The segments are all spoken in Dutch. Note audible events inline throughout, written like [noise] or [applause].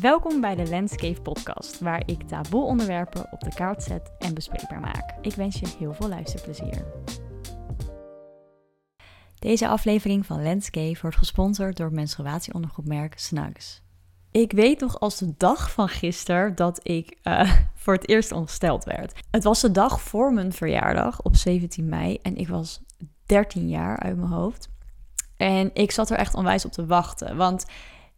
Welkom bij de Landscape Podcast, waar ik taboe onderwerpen op de kaart zet en bespreekbaar maak. Ik wens je heel veel luisterplezier. Deze aflevering van Landscape wordt gesponsord door menstruatieondergoedmerk Snugs. Ik weet nog als de dag van gisteren dat ik uh, [laughs] voor het eerst ongesteld werd. Het was de dag voor mijn verjaardag op 17 mei en ik was 13 jaar uit mijn hoofd. En ik zat er echt onwijs op te wachten, want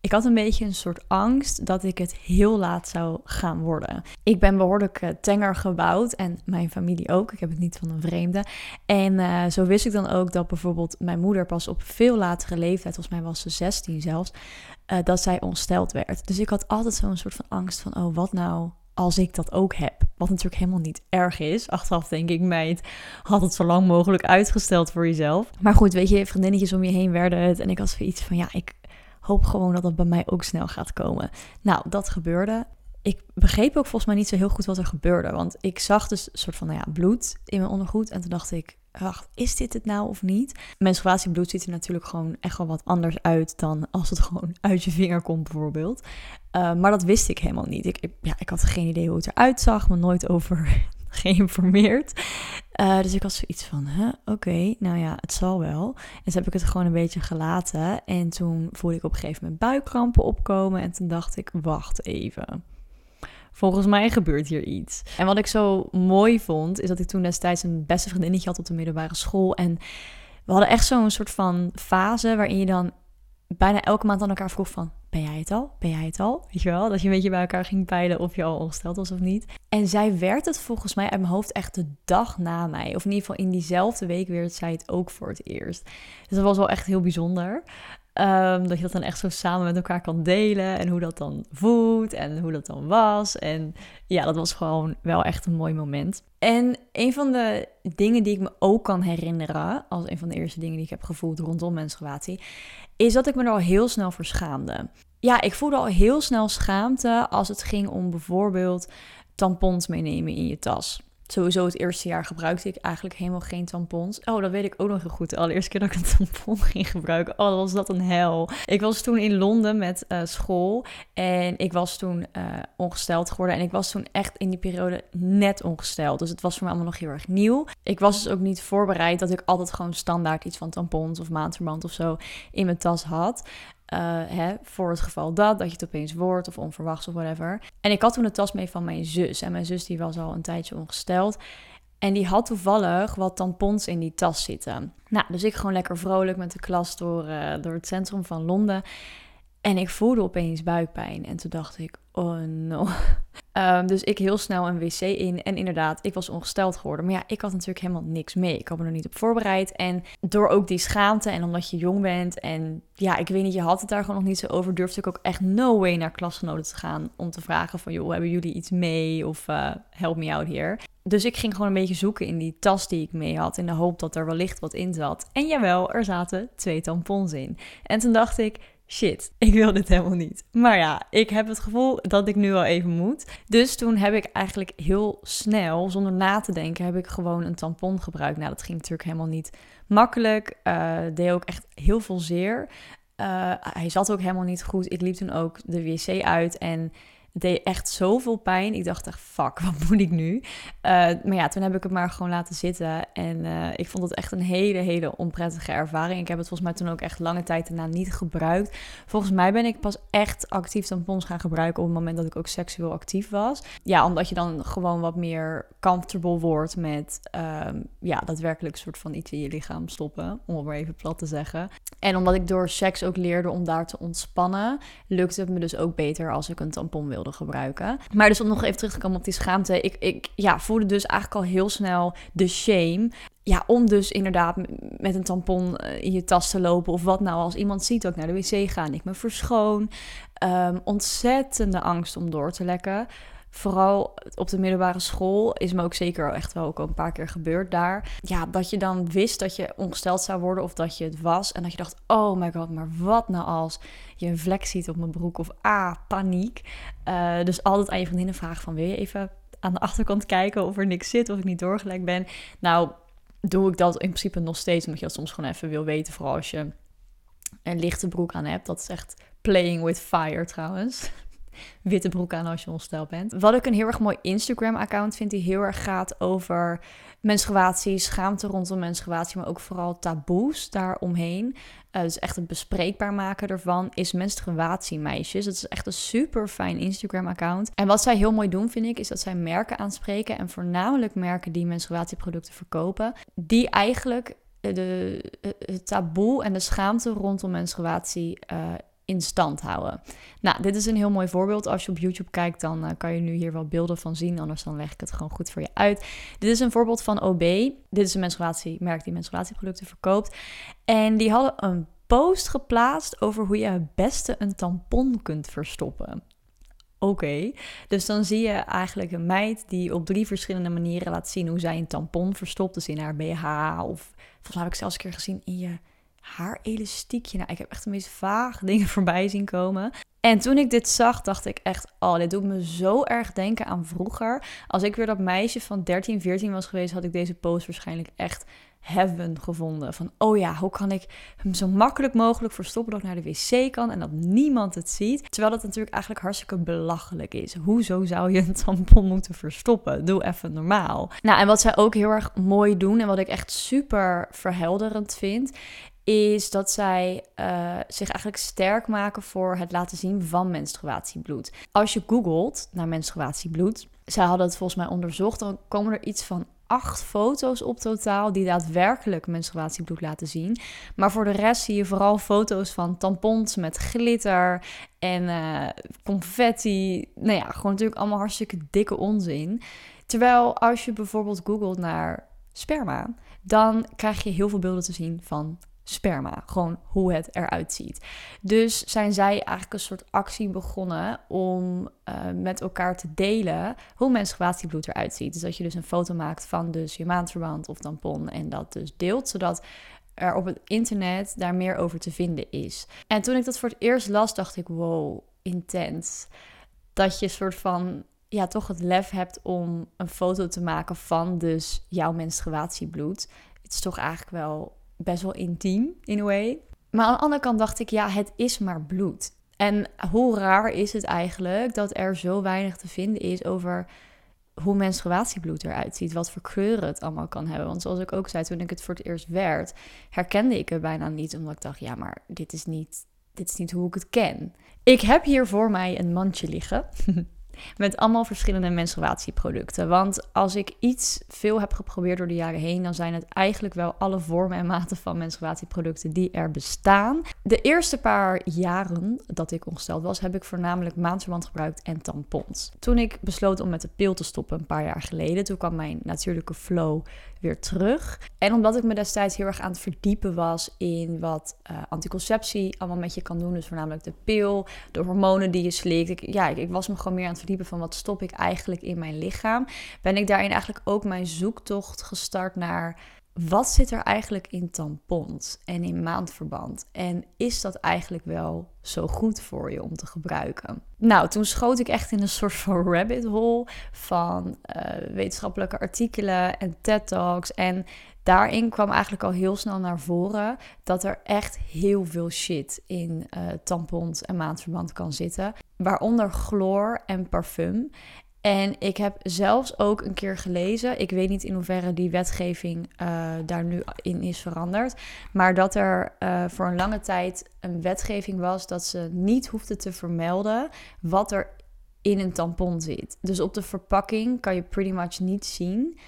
ik had een beetje een soort angst dat ik het heel laat zou gaan worden. Ik ben behoorlijk uh, tenger gebouwd en mijn familie ook. Ik heb het niet van een vreemde. En uh, zo wist ik dan ook dat bijvoorbeeld mijn moeder pas op veel latere leeftijd, volgens mij was ze 16 zelfs, uh, dat zij ongesteld werd. Dus ik had altijd zo'n soort van angst van, oh wat nou als ik dat ook heb. Wat natuurlijk helemaal niet erg is. Achteraf denk ik, meid, had het zo lang mogelijk uitgesteld voor jezelf. Maar goed, weet je, vriendinnetjes om je heen werden het. En ik had zoiets van, ja, ik hoop gewoon dat dat bij mij ook snel gaat komen. Nou, dat gebeurde. Ik begreep ook volgens mij niet zo heel goed wat er gebeurde. Want ik zag dus een soort van, nou ja, bloed in mijn ondergoed. En toen dacht ik, wacht, is dit het nou of niet? Menstruatiebloed ziet er natuurlijk gewoon echt wel wat anders uit dan als het gewoon uit je vinger komt bijvoorbeeld. Uh, maar dat wist ik helemaal niet. Ik, ik, ja, ik had geen idee hoe het eruit zag, me nooit over [laughs] geïnformeerd. Uh, dus ik had zoiets van, oké, nou ja, het zal wel. En toen heb ik het gewoon een beetje gelaten. En toen voelde ik op een gegeven moment buikkrampen opkomen. En toen dacht ik, wacht even. Volgens mij gebeurt hier iets. En wat ik zo mooi vond, is dat ik toen destijds een beste vriendinnetje had op de middelbare school. En we hadden echt zo'n soort van fase waarin je dan bijna elke maand aan elkaar vroeg van... Ben jij het al? Ben jij het al? Weet je wel? Dat je een beetje bij elkaar ging peilen of je al ongesteld was of niet. En zij werd het volgens mij uit mijn hoofd echt de dag na mij. Of in ieder geval in diezelfde week werd zij het ook voor het eerst. Dus dat was wel echt heel bijzonder. Um, dat je dat dan echt zo samen met elkaar kan delen. En hoe dat dan voelt en hoe dat dan was. En ja, dat was gewoon wel echt een mooi moment. En een van de dingen die ik me ook kan herinneren, als een van de eerste dingen die ik heb gevoeld rondom menstruatie, is dat ik me er al heel snel voor schaamde. Ja, ik voelde al heel snel schaamte als het ging om bijvoorbeeld tampons meenemen in je tas. Sowieso het eerste jaar gebruikte ik eigenlijk helemaal geen tampons. Oh, dat weet ik ook nog heel goed. De allereerste keer dat ik een [laughs] tampon ging gebruiken. Oh, was dat een hel. Ik was toen in Londen met uh, school. En ik was toen uh, ongesteld geworden. En ik was toen echt in die periode net ongesteld. Dus het was voor mij allemaal nog heel erg nieuw. Ik was dus ook niet voorbereid dat ik altijd gewoon standaard iets van tampons of maandverband of zo in mijn tas had. Uh, hè, voor het geval dat, dat je het opeens wordt of onverwachts of whatever. En ik had toen een tas mee van mijn zus. En mijn zus die was al een tijdje ongesteld. En die had toevallig wat tampons in die tas zitten. Nou, dus ik gewoon lekker vrolijk met de klas door, uh, door het centrum van Londen. En ik voelde opeens buikpijn. En toen dacht ik, oh no. Um, [laughs] dus ik heel snel een wc in. En inderdaad, ik was ongesteld geworden. Maar ja, ik had natuurlijk helemaal niks mee. Ik had me er niet op voorbereid. En door ook die schaamte en omdat je jong bent. En ja, ik weet niet, je had het daar gewoon nog niet zo over. Durfde ik ook echt no way naar klasgenoten te gaan. Om te vragen van, joh, hebben jullie iets mee? Of uh, help me out hier. Dus ik ging gewoon een beetje zoeken in die tas die ik mee had. In de hoop dat er wellicht wat in zat. En jawel, er zaten twee tampons in. En toen dacht ik shit, ik wil dit helemaal niet. Maar ja, ik heb het gevoel dat ik nu wel even moet. Dus toen heb ik eigenlijk heel snel, zonder na te denken, heb ik gewoon een tampon gebruikt. Nou, dat ging natuurlijk helemaal niet makkelijk. Uh, deed ook echt heel veel zeer. Uh, hij zat ook helemaal niet goed. Ik liep toen ook de wc uit en deed echt zoveel pijn. Ik dacht echt, fuck, [laughs] wat moet ik nu? Uh, maar ja, toen heb ik het maar gewoon laten zitten. En uh, ik vond het echt een hele, hele onprettige ervaring. Ik heb het volgens mij toen ook echt lange tijd daarna niet gebruikt. Volgens mij ben ik pas echt actief tampons gaan gebruiken op het moment dat ik ook seksueel actief was. Ja, omdat je dan gewoon wat meer comfortable wordt met um, ja, daadwerkelijk soort van iets in je lichaam stoppen. Om het maar even plat te zeggen. En omdat ik door seks ook leerde om daar te ontspannen, lukte het me dus ook beter als ik een tampon wilde gebruiken. Maar dus om nog even terug te komen op die schaamte. Ik, ik ja, voelde dus eigenlijk al heel snel de shame. Ja, om dus inderdaad met een tampon eh, in je tas te lopen of wat nou. Als iemand ziet dat ik naar de wc ga en ik me verschoon. Um, ontzettende angst om door te lekken vooral op de middelbare school is me ook zeker echt wel ook een paar keer gebeurd daar. Ja, dat je dan wist dat je ongesteld zou worden of dat je het was. En dat je dacht, oh my god, maar wat nou als je een vlek ziet op mijn broek of ah, paniek. Uh, dus altijd aan je vriendinnen vragen van, wil je even aan de achterkant kijken of er niks zit of ik niet doorgelijk ben. Nou, doe ik dat in principe nog steeds, omdat je dat soms gewoon even wil weten. Vooral als je een lichte broek aan hebt. Dat is echt playing with fire trouwens. Witte broek aan als je ongesteld bent. Wat ik een heel erg mooi Instagram-account vind, die heel erg gaat over menstruatie, schaamte rondom menstruatie, maar ook vooral taboes daaromheen. Uh, dus echt het bespreekbaar maken ervan is menstruatiemeisjes. Het is echt een super fijn Instagram-account. En wat zij heel mooi doen, vind ik, is dat zij merken aanspreken en voornamelijk merken die menstruatieproducten verkopen, die eigenlijk de, het taboe en de schaamte rondom menstruatie uh, in stand houden. Nou, dit is een heel mooi voorbeeld. Als je op YouTube kijkt, dan uh, kan je nu hier wel beelden van zien. Anders dan leg ik het gewoon goed voor je uit. Dit is een voorbeeld van OB. Dit is een menstruatiemerk die menstruatieproducten verkoopt. En die hadden een post geplaatst over hoe je het beste een tampon kunt verstoppen. Oké, dus dan zie je eigenlijk een meid die op drie verschillende manieren laat zien hoe zij een tampon verstopt. Dus in haar BH of volgens heb ik zelfs een keer gezien in je haar elastiekje. Nou, ik heb echt de meest vage dingen [laughs] voorbij zien komen. En toen ik dit zag, dacht ik echt, oh, dit doet me zo erg denken aan vroeger. Als ik weer dat meisje van 13, 14 was geweest, had ik deze post waarschijnlijk echt heaven gevonden. Van, oh ja, hoe kan ik hem zo makkelijk mogelijk verstoppen dat ik naar de wc kan en dat niemand het ziet. Terwijl dat natuurlijk eigenlijk hartstikke belachelijk is. Hoezo zou je een [laughs] tampon moeten verstoppen? Doe even normaal. Nou, en wat zij ook heel erg mooi doen en wat ik echt super verhelderend vind, is dat zij uh, zich eigenlijk sterk maken voor het laten zien van menstruatiebloed. Als je googelt naar menstruatiebloed, zij hadden het volgens mij onderzocht, dan komen er iets van acht foto's op totaal die daadwerkelijk menstruatiebloed laten zien. Maar voor de rest zie je vooral foto's van tampons met glitter en uh, confetti. Nou ja, gewoon natuurlijk allemaal hartstikke dikke onzin. Terwijl als je bijvoorbeeld googelt naar sperma, dan krijg je heel veel beelden te zien van sperma. Gewoon hoe het eruit ziet. Dus zijn zij eigenlijk een soort actie begonnen om uh, met elkaar te delen hoe menstruatiebloed eruit ziet. Dus dat je dus een foto maakt van dus je maandverband of tampon en dat dus deelt, zodat er op het internet daar meer over te vinden is. En toen ik dat voor het eerst las, dacht ik, wow, intens. Dat je soort van ja, toch het lef hebt om een foto te maken van dus jouw menstruatiebloed. Het is toch eigenlijk wel best wel intiem in a way. Maar aan de andere kant dacht ik, ja, het is maar bloed. En hoe raar is het eigenlijk dat er zo weinig te vinden is over hoe menstruatiebloed eruit ziet, wat voor kleuren het allemaal kan hebben. Want zoals ik ook zei, toen ik het voor het eerst werd, herkende ik het bijna niet, omdat ik dacht, ja, maar dit is niet, dit is niet hoe ik het ken. Ik heb hier voor mij een mandje liggen. [laughs] Met allemaal verschillende menstruatieproducten. Want als ik iets veel heb geprobeerd door de jaren heen, dan zijn het eigenlijk wel alle vormen en maten van menstruatieproducten die er bestaan. De eerste paar jaren dat ik ongesteld was, heb ik voornamelijk maandverband gebruikt en tampons. Toen ik besloot om met de pil te stoppen een paar jaar geleden, toen kwam mijn natuurlijke flow weer terug. En omdat ik me destijds heel erg aan het verdiepen was in wat uh, anticonceptie allemaal met je kan doen, dus voornamelijk de pil, de hormonen die je slikt. Ik, ja, ik, ik was me gewoon meer aan het verdiepen van wat stop ik eigenlijk in mijn lichaam. Ben ik daarin eigenlijk ook mijn zoektocht gestart naar wat zit er eigenlijk in tampons en in maandverband? En is dat eigenlijk wel zo goed voor je om te gebruiken? Nou, toen schoot ik echt in een soort van rabbit hole van uh, wetenschappelijke artikelen en TED Talks. En daarin kwam eigenlijk al heel snel naar voren dat er echt heel veel shit in uh, tampons en maandverband kan zitten. Waaronder chloor en parfum. En ik heb zelfs ook een keer gelezen, ik weet niet in hoeverre die wetgeving uh, daar nu in is veranderd, maar dat er uh, voor een lange tijd een wetgeving was dat ze niet hoefden te vermelden wat er in een tampon zit. Dus op de verpakking kan je pretty much niet zien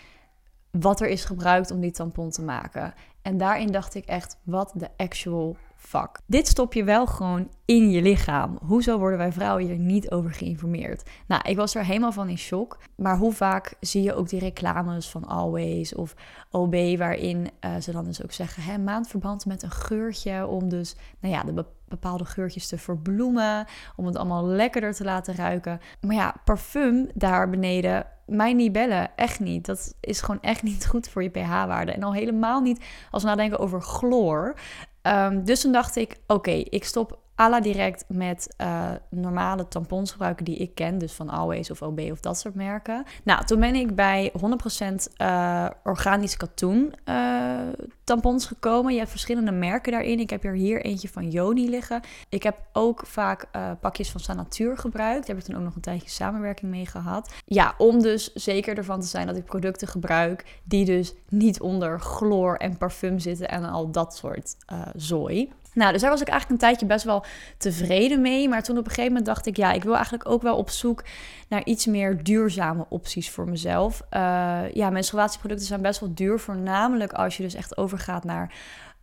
wat er is gebruikt om die tampon te maken. En daarin dacht ik echt, wat de actual fuck. Dit stop je wel gewoon in je lichaam. Hoezo worden wij vrouwen hier niet over geïnformeerd? Nou, ik was er helemaal van in shock. Maar hoe vaak zie je ook die reclames van Always of OB, waarin uh, ze dan dus ook zeggen: hè, maandverband met een geurtje. Om dus, nou ja, de bepaalde geurtjes te verbloemen. Om het allemaal lekkerder te laten ruiken. Maar ja, parfum daar beneden mij niet bellen. Echt niet. Dat is gewoon echt niet goed voor je pH-waarde. En al helemaal niet als we nadenken over chloor. Um, dus toen dacht ik, oké, ik stop la direct met uh, normale tampons gebruiken die ik ken. Dus van Always of OB of dat soort merken. Nou, toen ben ik bij 100% uh, organisch katoen uh, tampons gekomen. Je hebt verschillende merken daarin. Ik heb hier eentje van Joni liggen. Ik heb ook vaak pakjes van Sanatuur gebruikt. Daar heb ik toen ook nog een tijdje samenwerking mee gehad. Ja, om dus zeker ervan te zijn dat ik producten gebruik die dus niet onder chloor en parfum zitten en al dat soort zooi. Nou, dus daar was ik eigenlijk een tijdje best wel tevreden mee. Maar toen op een gegeven moment dacht ik, ja, ik wil eigenlijk ook wel op zoek naar iets meer duurzame opties voor mezelf. Uh, ja, menstruatieproducten zijn best wel duur, voornamelijk als je dus echt overgaat naar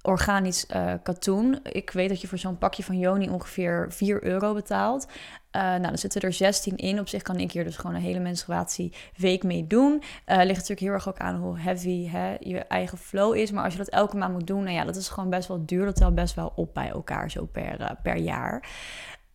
organisch uh, katoen. Ik weet dat je voor zo'n pakje van Joni ongeveer 4 euro betaalt. Uh, nou, dan zitten er 16 in. Op zich kan ik hier dus gewoon een hele menstruatieweek mee doen. Uh, ligt natuurlijk heel erg ook aan hoe heavy hè, je eigen flow is. Maar als je dat elke maand moet doen, nou ja, dat is gewoon best wel duur. Dat telt best wel op bij elkaar zo per, per jaar.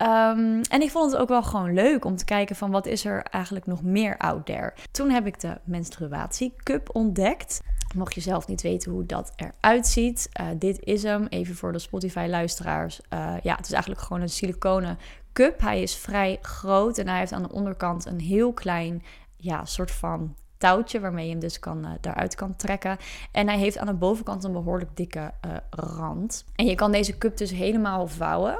Um, en ik vond het ook wel gewoon leuk om te kijken van wat is er eigenlijk nog meer out there. Toen heb ik de menstruatiecup ontdekt. Mocht je zelf niet weten hoe dat eruit ziet, uh, dit is hem. Even voor de Spotify-luisteraars. Uh, ja, het is eigenlijk gewoon een siliconen cup. Hij is vrij groot en hij heeft aan de onderkant een heel klein ja, soort van touwtje waarmee je hem dus kan, uh, daaruit kan trekken. En hij heeft aan de bovenkant een behoorlijk dikke rand. En je kan deze cup dus helemaal vouwen.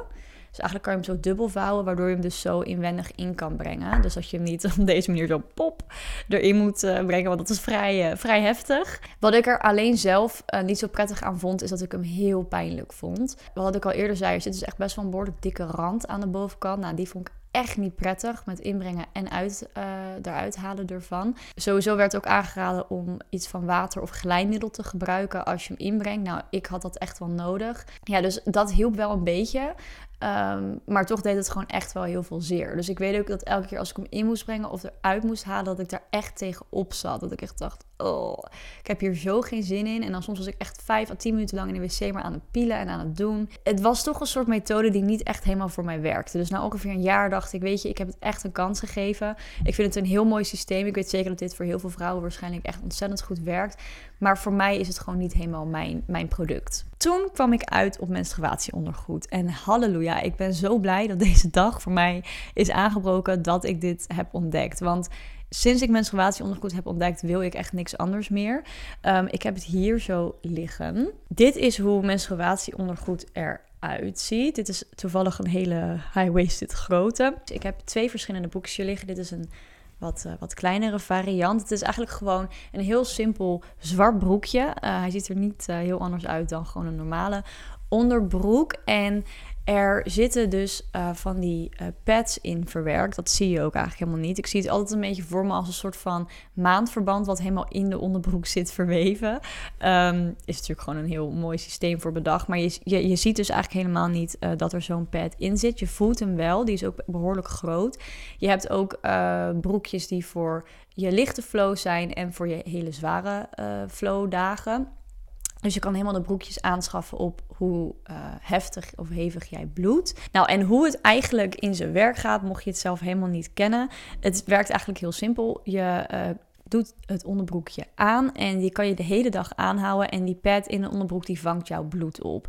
Dus eigenlijk kan je hem zo dubbel vouwen, waardoor je hem dus zo inwendig in kan brengen. Dus dat je hem niet [laughs] op deze manier zo pop erin moet uh, brengen, want dat is vrij, uh, vrij heftig. Wat ik er alleen zelf uh, niet zo prettig aan vond, is dat ik hem heel pijnlijk vond. Wat ik al eerder zei, er zit dus echt best wel een behoorlijk dikke rand aan de bovenkant. Nou, die vond ik echt niet prettig met inbrengen en uit, eruit halen ervan. Sowieso werd ook aangeraden om iets van water of glijmiddel te gebruiken als je hem inbrengt. Nou, ik had dat echt wel nodig. Ja, dus dat hielp wel een beetje. Um, maar toch deed het gewoon echt wel heel veel zeer. Dus ik weet ook dat elke keer als ik hem in moest brengen of eruit moest halen, dat ik daar echt tegen op zat. Dat ik echt dacht, oh, ik heb hier zo geen zin in. En dan soms was ik echt vijf à tien minuten lang in de wc maar aan het pielen en aan het doen. Het was toch een soort methode die niet echt helemaal voor mij werkte. Dus na ongeveer een jaar dacht ik, weet je, ik heb het echt een kans gegeven. Ik vind het een heel mooi systeem. Ik weet zeker dat dit voor heel veel vrouwen waarschijnlijk echt ontzettend goed werkt. Maar voor mij is het gewoon niet helemaal mijn, mijn product. Toen kwam ik uit op menstruatieondergoed. En halleluja, ik ben zo blij dat deze dag voor mij is aangebroken dat ik dit heb ontdekt. Want sinds ik menstruatieondergoed heb ontdekt, wil ik echt niks anders meer. Um, ik heb het hier zo liggen. Dit is hoe menstruatieondergoed eruit ziet. Dit is toevallig een hele high-waisted grote. Ik heb twee verschillende boekjes hier liggen. Dit is een wat, uh, wat kleinere variant. Het is eigenlijk gewoon een heel simpel zwart broekje. Uh, hij ziet er niet uh, heel anders uit dan gewoon een normale onderbroek. En er zitten dus uh, van die uh, pads in verwerkt. Dat zie je ook eigenlijk helemaal niet. Ik zie het altijd een beetje voor me als een soort van maandverband... wat helemaal in de onderbroek zit verweven. Um, is natuurlijk gewoon een heel mooi systeem voor bedacht. Maar je, je, je ziet dus eigenlijk helemaal niet uh, dat er zo'n pad in zit. Je voelt hem wel, die is ook behoorlijk groot. Je hebt ook broekjes die voor je lichte flow zijn... en voor je hele zware flowdagen... Dus je kan helemaal de broekjes aanschaffen op hoe uh, heftig of hevig jij bloedt. Nou, en hoe het eigenlijk in zijn werk gaat, mocht je het zelf helemaal niet kennen. Het werkt eigenlijk heel simpel. Je uh, doet het onderbroekje aan en die kan je de hele dag aanhouden. En die pad in de onderbroek die vangt jouw bloed op.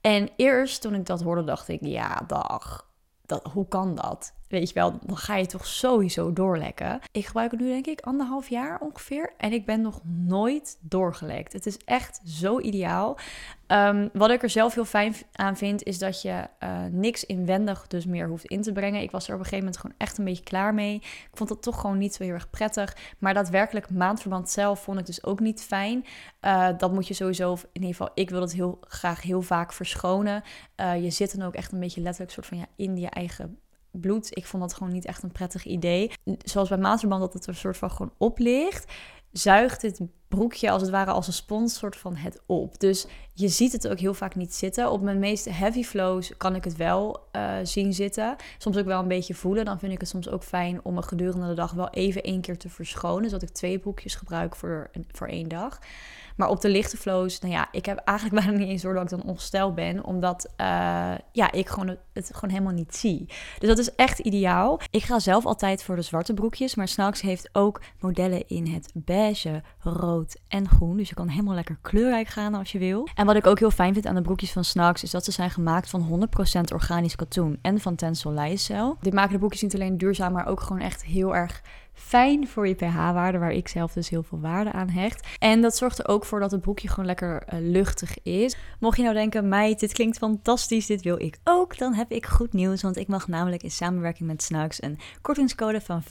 En eerst toen ik dat hoorde, dacht ik, ja, dag. Dat, hoe kan dat? Weet je wel, dan ga je toch sowieso doorlekken. Ik gebruik het nu denk ik anderhalf jaar ongeveer. En ik ben nog nooit doorgelekt. Het is echt zo ideaal. Um, wat ik er zelf heel fijn aan vind, is dat je uh, niks inwendig dus meer hoeft in te brengen. Ik was er op een gegeven moment gewoon echt een beetje klaar mee. Ik vond het toch gewoon niet zo heel erg prettig. Maar daadwerkelijk maandverband zelf vond ik dus ook niet fijn. Uh, dat moet je sowieso, in ieder geval, ik wil het heel graag heel vaak verschonen. Uh, je zit dan ook echt een beetje letterlijk soort van ja, in je eigen bloed. Ik vond dat gewoon niet echt een prettig idee. Zoals bij maandverband dat het er soort van gewoon op ligt, zuigt het broekje als het ware als een spons soort van het op. Dus je ziet het ook heel vaak niet zitten. Op mijn meeste heavy flows kan ik het wel uh, zien zitten. Soms ook wel een beetje voelen. Dan vind ik het soms ook fijn om me gedurende de dag wel even één keer te verschonen. Zodat ik twee broekjes gebruik voor, voor één dag. Maar op de lichte flows, nou ja, ik heb eigenlijk [laughs] bijna niet eens door dat ik dan ongesteld ben. Omdat uh, ja, ik gewoon het, het, gewoon helemaal niet zie. Dus dat is echt ideaal. Ik ga zelf altijd voor de zwarte broekjes. Maar Snacks heeft ook modellen in het beige, rood en groen. Dus je kan helemaal lekker kleurrijk gaan als je wil. En wat ik ook heel fijn vind aan de broekjes van Snacks is dat ze zijn gemaakt van 100% organisch katoen en van Tencel Lyocell. Dit maken de broekjes niet alleen duurzaam, maar ook gewoon echt heel erg fijn voor je pH-waarde, waar ik zelf dus heel veel waarde aan hecht. En dat zorgt er ook voor dat het broekje gewoon lekker uh, luchtig is. Mocht je nou denken, meid, dit klinkt fantastisch, dit wil ik ook, dan heb ik goed nieuws, want ik mag namelijk in samenwerking met Snacks een kortingscode van 15%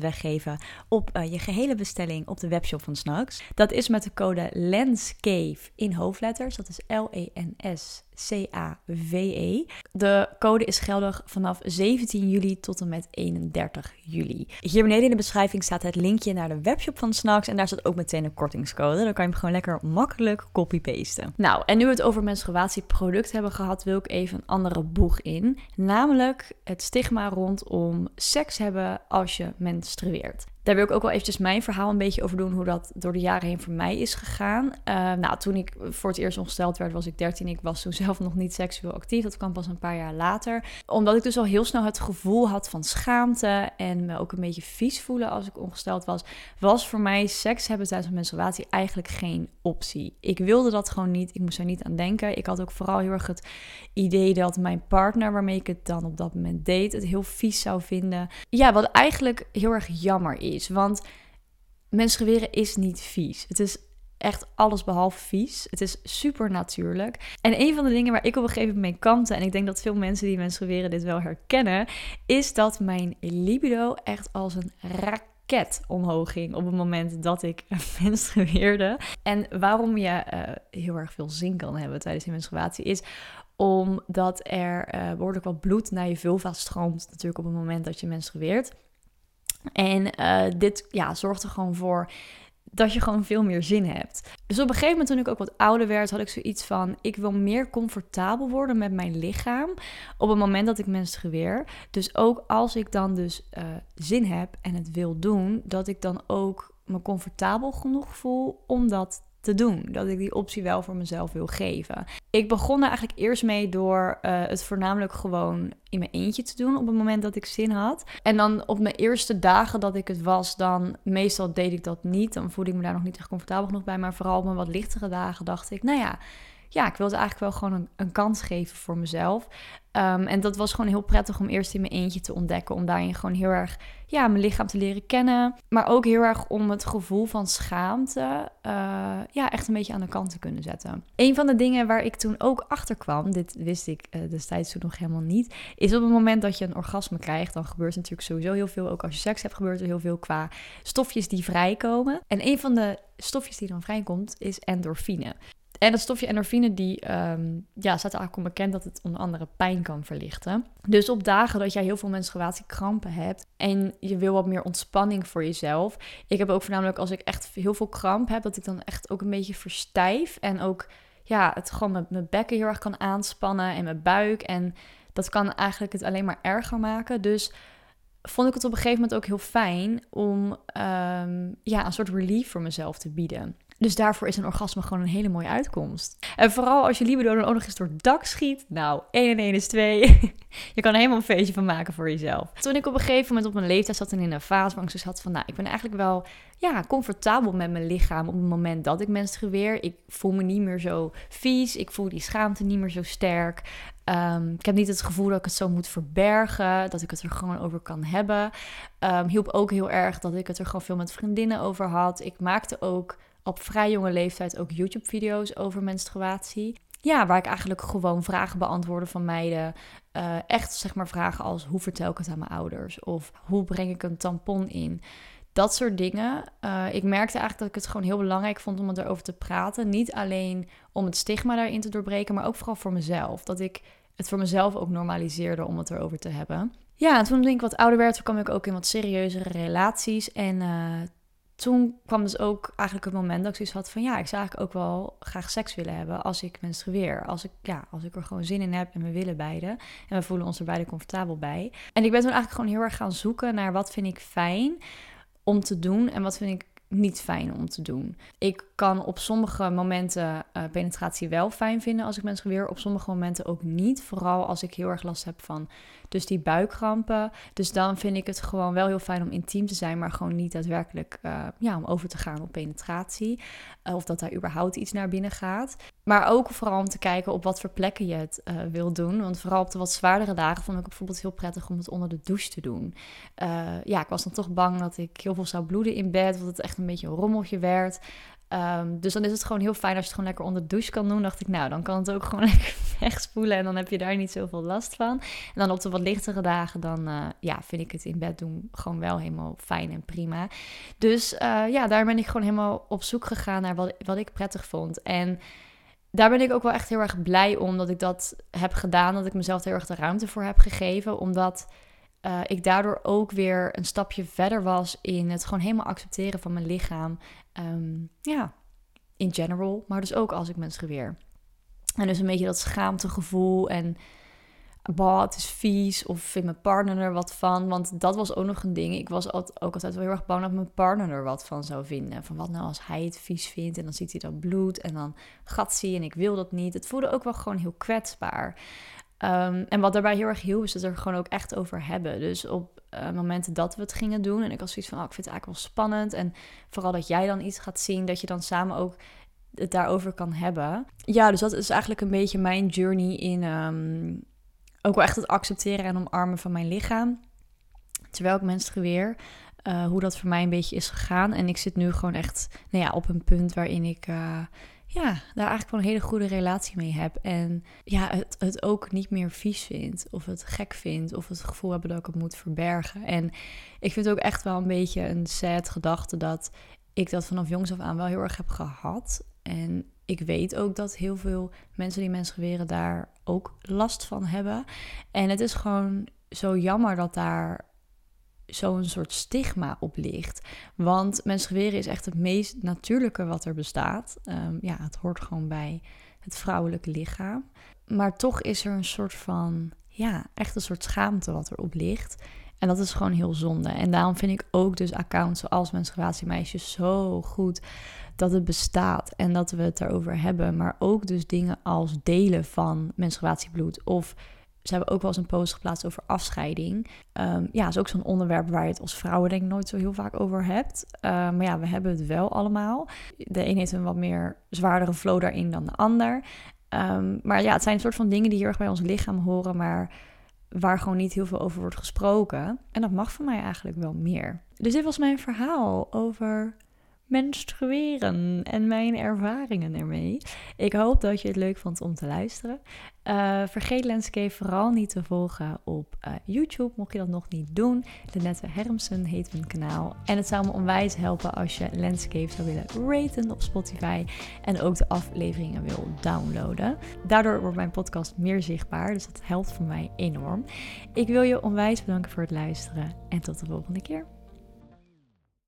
weggeven op uh, je gehele bestelling op de webshop van Snacks. Dat is met de code LENSCAVE in hoofdletters, dat is L-E-N-S C-A-V-E. De code is geldig vanaf 17 juli tot en met 31 juli. Hier beneden in de beschrijving staat het linkje naar de webshop van Snacks en daar staat ook meteen een kortingscode. Dan kan je hem gewoon lekker makkelijk copy-pasten. Nou, en nu we het over menstruatieproduct hebben gehad, wil ik even een andere boeg in. Namelijk het stigma rondom seks hebben als je menstrueert. Daar wil ik ook wel eventjes mijn verhaal een beetje over doen, hoe dat door de jaren heen voor mij is gegaan. Uh, nou, toen ik voor het eerst ongesteld werd, was ik 13. Ik was toen [laughs] zelf nog niet seksueel actief. Dat kwam pas een paar jaar later. Omdat ik dus al heel snel het gevoel had van schaamte en me ook een beetje vies voelen als ik ongesteld was, was voor mij seks hebben tijdens mijn menstruatie eigenlijk geen optie. Ik wilde dat gewoon niet. Ik moest er niet aan denken. Ik had ook vooral heel erg het idee dat mijn partner, waarmee ik het dan op dat moment deed, het heel vies zou vinden. Ja, wat eigenlijk heel erg jammer is. Want menstrueren is niet vies. Het is echt alles behalve vies. Het is super natuurlijk. En een van de dingen waar ik op een gegeven moment mee kampte, en ik denk dat veel mensen die menstrueren dit wel herkennen, is dat mijn libido echt als een raket omhoog ging op het moment dat ik [laughs] menstrueerde. En waarom je uh, heel erg veel zin kan hebben tijdens je menstruatie is omdat er uh, behoorlijk wat bloed naar je vulva stroomt natuurlijk op het moment dat je menstrueert. En uh, dit ja, zorgt er gewoon voor dat je gewoon veel meer zin hebt. Dus op een gegeven moment toen ik ook wat ouder werd, had ik zoiets van: ik wil meer comfortabel worden met mijn lichaam op het moment dat ik menstrueer. Dus ook als ik dan dus uh, zin heb en het wil doen, dat ik dan ook me comfortabel genoeg voel om dat te doen. Dat ik die optie wel voor mezelf wil geven. Ik begon er eigenlijk eerst mee door uh, het voornamelijk gewoon in mijn eentje te doen op het moment dat ik zin had. En dan op mijn eerste dagen dat ik het was, dan meestal deed ik dat niet. Dan voelde ik me daar nog niet echt comfortabel genoeg bij. Maar vooral op mijn wat lichtere dagen dacht ik, nou ja ja, ik wilde eigenlijk wel gewoon een, een kans geven voor mezelf. Um, en dat was gewoon heel prettig om eerst in mijn eentje te ontdekken. Om daarin gewoon heel erg ja, mijn lichaam te leren kennen. Maar ook heel erg om het gevoel van schaamte uh, ja, echt een beetje aan de kant te kunnen zetten. Een van de dingen waar ik toen ook achter kwam, dit wist ik uh, destijds toen nog helemaal niet, is op het moment dat je een orgasme krijgt, dan gebeurt natuurlijk sowieso heel veel. Ook als je seks hebt, gebeurt er heel veel qua stofjes die vrijkomen. En een van de stofjes die dan vrijkomt is endorfine. En dat stofje endorfine, die um, ja, staat eigenlijk onbekend dat het onder andere pijn kan verlichten. Dus op dagen dat jij heel veel menstruatiekrampen hebt en je wil wat meer ontspanning voor jezelf. Ik heb ook voornamelijk als ik echt heel veel kramp heb, dat ik dan echt ook een beetje verstijf. En ook ja, het gewoon met mijn bekken heel erg kan aanspannen en mijn buik. En dat kan eigenlijk het alleen maar erger maken. Dus vond ik het op een gegeven moment ook heel fijn om um, ja, een soort relief voor mezelf te bieden. Dus daarvoor is een orgasme gewoon een hele mooie uitkomst. En vooral als je libido dan ook nog eens door het dak schiet. Nou, 1 en 1 is 2. [laughs] je kan er helemaal een feestje van maken voor jezelf. Toen ik op een gegeven moment op mijn leeftijd zat en in een fase waar ik dus had van... Nou, ik ben eigenlijk wel ja, comfortabel met mijn lichaam op het moment dat ik menstrueer. Ik voel me niet meer zo vies. Ik voel die schaamte niet meer zo sterk. Um, ik heb niet het gevoel dat ik het zo moet verbergen, dat ik het er gewoon over kan hebben. Um, hielp ook heel erg dat ik het er gewoon veel met vriendinnen over had. Ik maakte ook op vrij jonge leeftijd ook YouTube-video's over menstruatie. Ja, waar ik eigenlijk gewoon vragen beantwoordde van meiden. Uh, echt zeg maar vragen als hoe vertel ik het aan mijn ouders? Of hoe breng ik een tampon in? Dat soort dingen. Uh, ik merkte eigenlijk dat ik het gewoon heel belangrijk vond om het erover te praten. Niet alleen om het stigma daarin te doorbreken, maar ook vooral voor mezelf. Dat ik het voor mezelf ook normaliseerde om het erover te hebben. Ja, en toen ik wat ouder werd, kwam ik ook in wat serieuzere relaties. En uh, toen kwam dus ook eigenlijk het moment dat ik zoiets had van ja, ik zou eigenlijk ook wel graag seks willen hebben als ik menstrueer. Als ik, ja, als ik er gewoon zin in heb en we willen beide. En we voelen ons er beide comfortabel bij. En ik ben toen eigenlijk gewoon heel erg gaan zoeken naar wat vind ik fijn om te doen en wat vind ik niet fijn om te doen. Ik kan op sommige momenten uh, penetratie wel fijn vinden als ik mensen weer, op sommige momenten ook niet. Vooral als ik heel erg last heb van dus die buikkrampen. Dus dan vind ik het gewoon wel heel fijn om intiem te zijn, maar gewoon niet daadwerkelijk uh, ja, om over te gaan op penetratie. Uh, of dat daar überhaupt iets naar binnen gaat. Maar ook vooral om te kijken op wat voor plekken je het uh, wil doen. Want vooral op de wat zwaardere dagen vond ik het bijvoorbeeld heel prettig om het onder de douche te doen. ja, ik was dan toch bang dat ik heel veel zou bloeden in bed, dat het echt een beetje een rommeltje werd. Um, dus dan is het gewoon heel fijn als je het gewoon lekker onder de douche kan doen. Dacht ik, nou, dan kan het ook [laughs] gewoon lekker wegspoelen en dan heb je daar niet zoveel last van. En dan op de wat lichtere dagen, dan uh, ja, vind ik het in bed doen gewoon wel helemaal fijn en prima. Dus uh, ja, daar ben ik gewoon helemaal op zoek gegaan naar wat, wat ik prettig vond. En daar ben ik ook wel echt heel erg blij om dat ik dat heb gedaan. Dat ik mezelf heel erg de ruimte voor heb gegeven. Omdat uh, ik daardoor ook weer een stapje verder was in het gewoon helemaal accepteren van mijn lichaam. Um, ja, in general, maar dus ook als ik menstrueer. En dus een beetje dat schaamtegevoel en bah, het is vies of vindt mijn partner er wat van. Want dat was ook nog een ding. Ik was ook altijd wel heel erg bang dat mijn partner er wat van zou vinden. Van wat nou als hij het vies vindt en dan ziet hij dat bloed en dan gat zie en ik wil dat niet. Het voelde ook wel gewoon heel kwetsbaar. Um, en wat daarbij heel erg hielp, is dat we er gewoon ook echt over hebben. Dus op uh, momenten dat we het gingen doen, en ik was zoiets van, oh, ik vind het eigenlijk wel spannend. En vooral dat jij dan iets gaat zien, dat je dan samen ook het daarover kan hebben. Ja, dus dat is eigenlijk een beetje mijn journey in um, ook wel echt het accepteren en omarmen van mijn lichaam. Terwijl ik menstrueer. Uh, hoe dat voor mij een beetje is gegaan. En ik zit nu gewoon echt nou ja, op een punt waarin ik uh, ja, daar eigenlijk wel een hele goede relatie mee heb. En ja, het, het ook niet meer vies vind. Of het gek vind. Of het gevoel hebben dat ik het moet verbergen. En ik vind het ook echt wel een beetje een sad gedachte dat ik dat vanaf jongs af aan wel heel erg heb gehad. En ik weet ook dat heel veel mensen die menstrueren daar ook last van hebben. En het is gewoon zo jammer dat daar zo'n soort stigma op ligt. Want menstrueren is echt het meest natuurlijke wat er bestaat. Um, ja, het hoort gewoon bij het vrouwelijke lichaam. Maar toch is er een soort van, ja, echt een soort schaamte wat erop ligt. En dat is gewoon heel zonde. En daarom vind ik ook dus accounts zoals Menstruatiemeisjes zo goed dat het bestaat en dat we het erover hebben. Maar ook dus dingen als delen van menstruatiebloed of ze hebben ook wel eens een post geplaatst over afscheiding. Um, ja, is ook zo'n onderwerp waar je het als vrouwen denk ik nooit zo heel vaak over hebt. Uh, maar ja, we hebben het wel allemaal. De een heeft een wat meer zwaardere flow daarin dan de ander. Um, maar ja, het zijn een soort van dingen die heel erg bij ons lichaam horen, maar waar gewoon niet heel veel over wordt gesproken. En dat mag van mij eigenlijk wel meer. Dus dit was mijn verhaal over menstrueren en mijn ervaringen ermee. Ik hoop dat je het leuk vond om te luisteren. Uh, vergeet Landscape vooral niet te volgen op uh, YouTube, mocht je dat nog niet doen. Lenette Hermsen heet mijn kanaal. En het zou me onwijs helpen als je Landscape zou willen raten op Spotify en ook de afleveringen wil downloaden. Daardoor wordt mijn podcast meer zichtbaar, dus dat helpt voor mij enorm. Ik wil je onwijs bedanken voor het luisteren en tot de volgende keer.